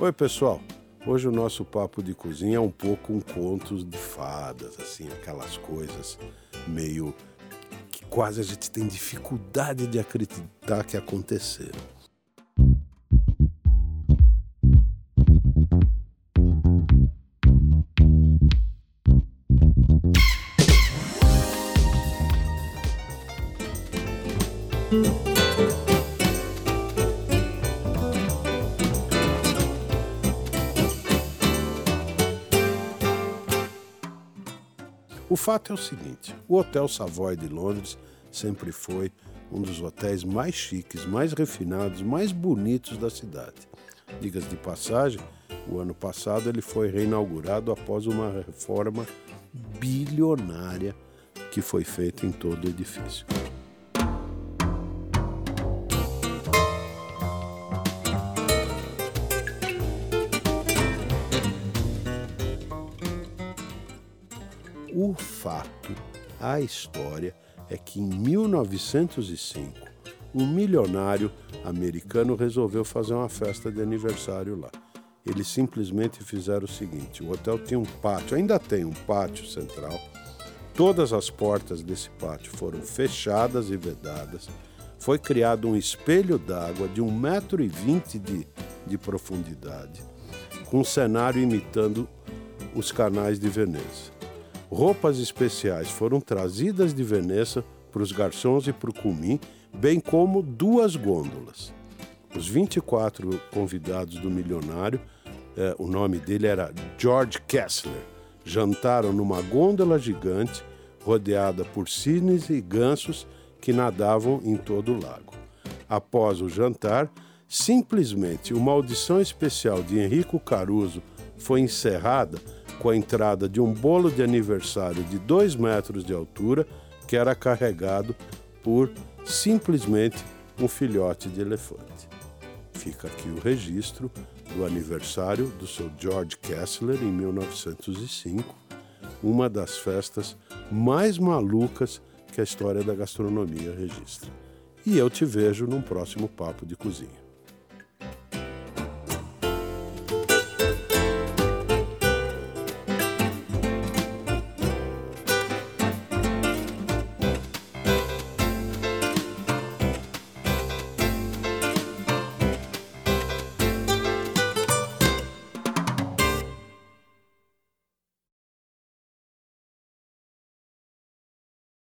Oi, pessoal. Hoje o nosso papo de cozinha é um pouco um contos de fadas, assim, aquelas coisas meio que quase a gente tem dificuldade de acreditar que aconteceram. O fato é o seguinte: o Hotel Savoy de Londres sempre foi um dos hotéis mais chiques, mais refinados, mais bonitos da cidade. Digas de passagem, o ano passado ele foi reinaugurado após uma reforma bilionária que foi feita em todo o edifício. O fato, a história, é que em 1905, um milionário americano resolveu fazer uma festa de aniversário lá. Eles simplesmente fizeram o seguinte: o hotel tinha um pátio, ainda tem um pátio central. Todas as portas desse pátio foram fechadas e vedadas. Foi criado um espelho d'água de 1,20m de, de profundidade, com um cenário imitando os canais de Veneza. Roupas especiais foram trazidas de Veneza para os garçons e para o cumim, bem como duas gôndolas. Os 24 convidados do milionário, eh, o nome dele era George Kessler, jantaram numa gôndola gigante rodeada por cisnes e gansos que nadavam em todo o lago. Após o jantar, simplesmente uma audição especial de Henrico Caruso foi encerrada com a entrada de um bolo de aniversário de 2 metros de altura que era carregado por simplesmente um filhote de elefante. Fica aqui o registro do aniversário do seu George Kessler em 1905, uma das festas mais malucas que a história da gastronomia registra. E eu te vejo num próximo papo de cozinha.